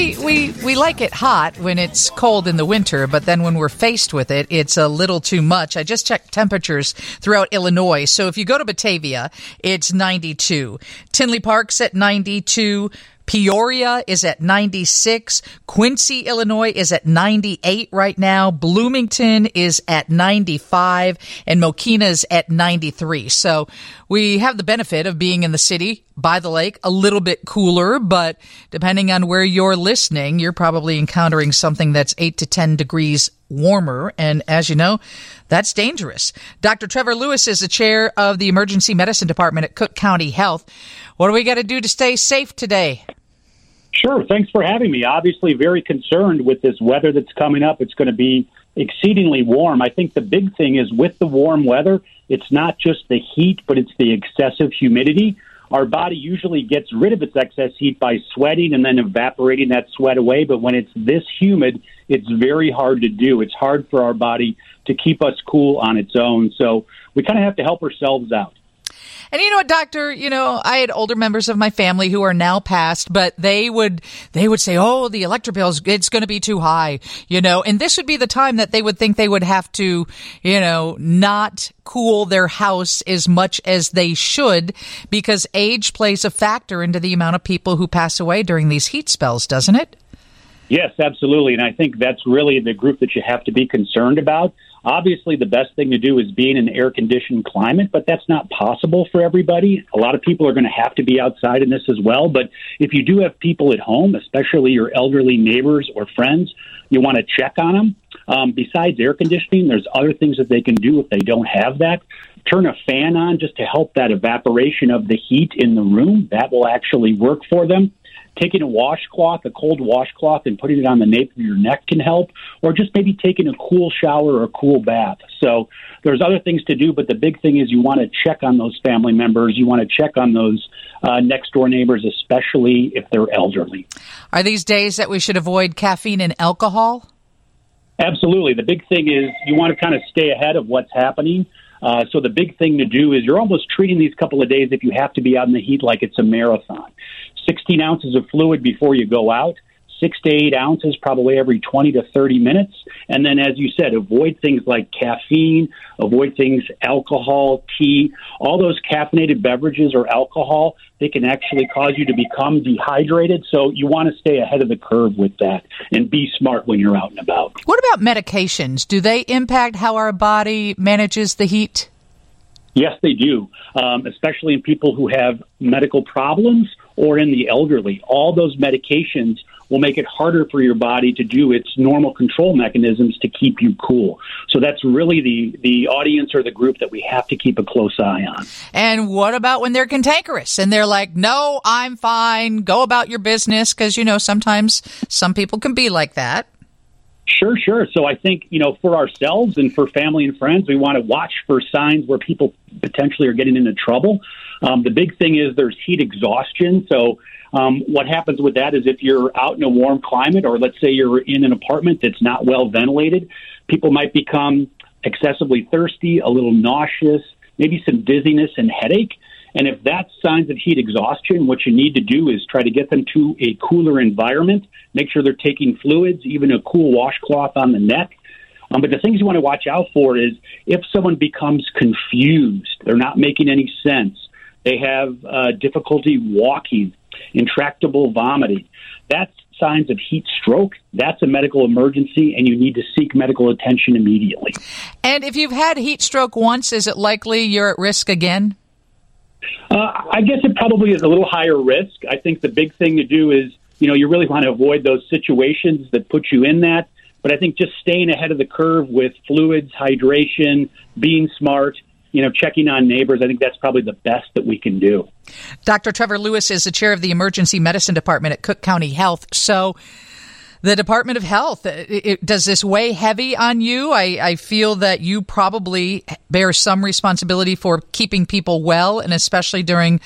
we, we, we like it hot when it's cold in the winter, but then when we're faced with it, it's a little too much. I just checked temperatures throughout Illinois. So if you go to Batavia, it's 92. Tinley Park's at 92. Peoria is at 96. Quincy, Illinois is at 98 right now. Bloomington is at 95 and Mokena's at 93. So we have the benefit of being in the city by the lake, a little bit cooler, but depending on where you're listening, you're probably encountering something that's 8 to 10 degrees warmer. And as you know, that's dangerous. Dr. Trevor Lewis is the chair of the emergency medicine department at Cook County Health. What do we got to do to stay safe today? Sure. Thanks for having me. Obviously, very concerned with this weather that's coming up. It's going to be exceedingly warm. I think the big thing is with the warm weather, it's not just the heat, but it's the excessive humidity. Our body usually gets rid of its excess heat by sweating and then evaporating that sweat away. But when it's this humid, it's very hard to do. It's hard for our body to keep us cool on its own. So we kind of have to help ourselves out. And you know what, doctor, you know, I had older members of my family who are now passed, but they would, they would say, oh, the electric bills, it's going to be too high, you know, and this would be the time that they would think they would have to, you know, not cool their house as much as they should because age plays a factor into the amount of people who pass away during these heat spells, doesn't it? Yes, absolutely. And I think that's really the group that you have to be concerned about. Obviously, the best thing to do is be in an air conditioned climate, but that's not possible for everybody. A lot of people are going to have to be outside in this as well. But if you do have people at home, especially your elderly neighbors or friends, you want to check on them. Um, besides air conditioning, there's other things that they can do if they don't have that. Turn a fan on just to help that evaporation of the heat in the room. That will actually work for them taking a washcloth, a cold washcloth, and putting it on the nape of your neck can help, or just maybe taking a cool shower or a cool bath. So there's other things to do, but the big thing is you want to check on those family members. You want to check on those uh, next door neighbors, especially if they're elderly. Are these days that we should avoid caffeine and alcohol? Absolutely. The big thing is you want to kind of stay ahead of what's happening. Uh, so the big thing to do is you're almost treating these couple of days if you have to be out in the heat like it's a marathon. 16 ounces of fluid before you go out, six to eight ounces probably every 20 to 30 minutes. And then, as you said, avoid things like caffeine, avoid things alcohol, tea, all those caffeinated beverages or alcohol. They can actually cause you to become dehydrated. So you want to stay ahead of the curve with that and be smart when you're out and about. What about medications? Do they impact how our body manages the heat? Yes, they do, um, especially in people who have medical problems or in the elderly. All those medications will make it harder for your body to do its normal control mechanisms to keep you cool. So that's really the, the audience or the group that we have to keep a close eye on. And what about when they're cantankerous and they're like, no, I'm fine, go about your business? Because, you know, sometimes some people can be like that. Sure, sure. So I think, you know, for ourselves and for family and friends, we want to watch for signs where people potentially are getting into trouble. Um, the big thing is there's heat exhaustion. So um, what happens with that is if you're out in a warm climate, or let's say you're in an apartment that's not well ventilated, people might become excessively thirsty, a little nauseous, maybe some dizziness and headache. And if that's signs of heat exhaustion, what you need to do is try to get them to a cooler environment. Make sure they're taking fluids, even a cool washcloth on the neck. Um, but the things you want to watch out for is if someone becomes confused, they're not making any sense, they have uh, difficulty walking, intractable vomiting. That's signs of heat stroke. That's a medical emergency, and you need to seek medical attention immediately. And if you've had heat stroke once, is it likely you're at risk again? Uh, I guess it probably is a little higher risk. I think the big thing to do is, you know, you really want to avoid those situations that put you in that. But I think just staying ahead of the curve with fluids, hydration, being smart, you know, checking on neighbors, I think that's probably the best that we can do. Dr. Trevor Lewis is the chair of the emergency medicine department at Cook County Health. So, the Department of Health, it, it, does this weigh heavy on you? I, I, feel that you probably bear some responsibility for keeping people well, and especially during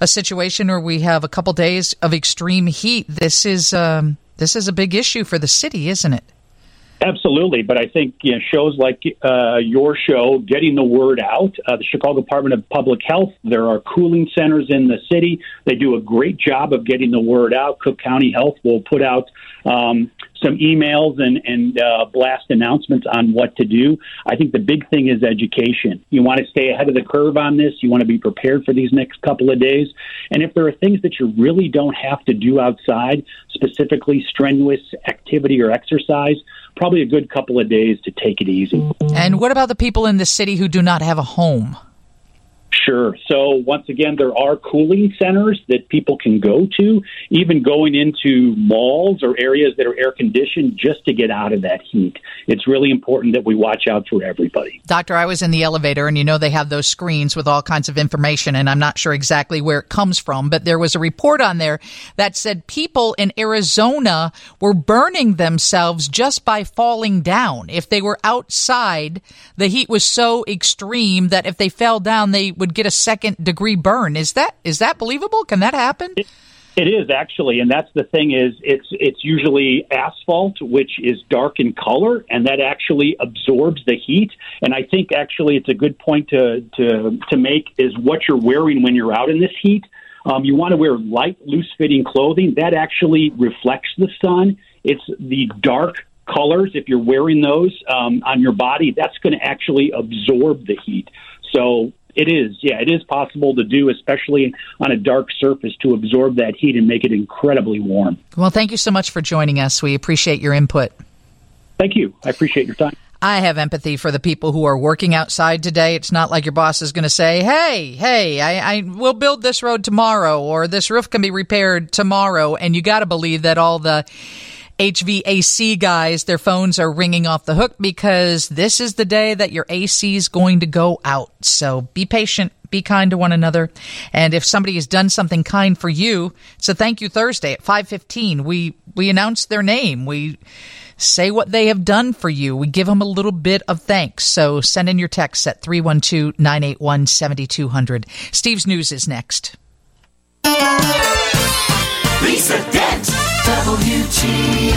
a situation where we have a couple days of extreme heat. This is um, this is a big issue for the city, isn't it? Absolutely, but I think you know, shows like uh, your show getting the word out. Uh, the Chicago Department of Public Health, there are cooling centers in the city. They do a great job of getting the word out. Cook County Health will put out um, some emails and, and uh, blast announcements on what to do. I think the big thing is education. You want to stay ahead of the curve on this. You want to be prepared for these next couple of days. And if there are things that you really don't have to do outside, specifically strenuous activity or exercise, probably a good couple of days to take it easy. And what about the people in the city who do not have a home? Sure. So once again, there are cooling centers that people can go to, even going into malls or areas that are air conditioned just to get out of that heat. It's really important that we watch out for everybody. Doctor, I was in the elevator and you know they have those screens with all kinds of information and I'm not sure exactly where it comes from, but there was a report on there that said people in Arizona were burning themselves just by falling down. If they were outside, the heat was so extreme that if they fell down, they would get a second degree burn. Is that is that believable? Can that happen? It, it is actually, and that's the thing is it's it's usually asphalt, which is dark in color, and that actually absorbs the heat. And I think actually it's a good point to to to make is what you're wearing when you're out in this heat. Um, you want to wear light, loose fitting clothing that actually reflects the sun. It's the dark colors, if you're wearing those um, on your body, that's going to actually absorb the heat. So it is, yeah, it is possible to do, especially on a dark surface, to absorb that heat and make it incredibly warm. Well, thank you so much for joining us. We appreciate your input. Thank you. I appreciate your time. I have empathy for the people who are working outside today. It's not like your boss is going to say, "Hey, hey, I, I will build this road tomorrow, or this roof can be repaired tomorrow." And you got to believe that all the HVAC guys, their phones are ringing off the hook because this is the day that your AC is going to go out. So be patient, be kind to one another. And if somebody has done something kind for you, it's a thank you Thursday at 515. We, we announce their name. We say what they have done for you. We give them a little bit of thanks. So send in your texts at 312-981-7200. Steve's News is next. Lisa Dent, WGN.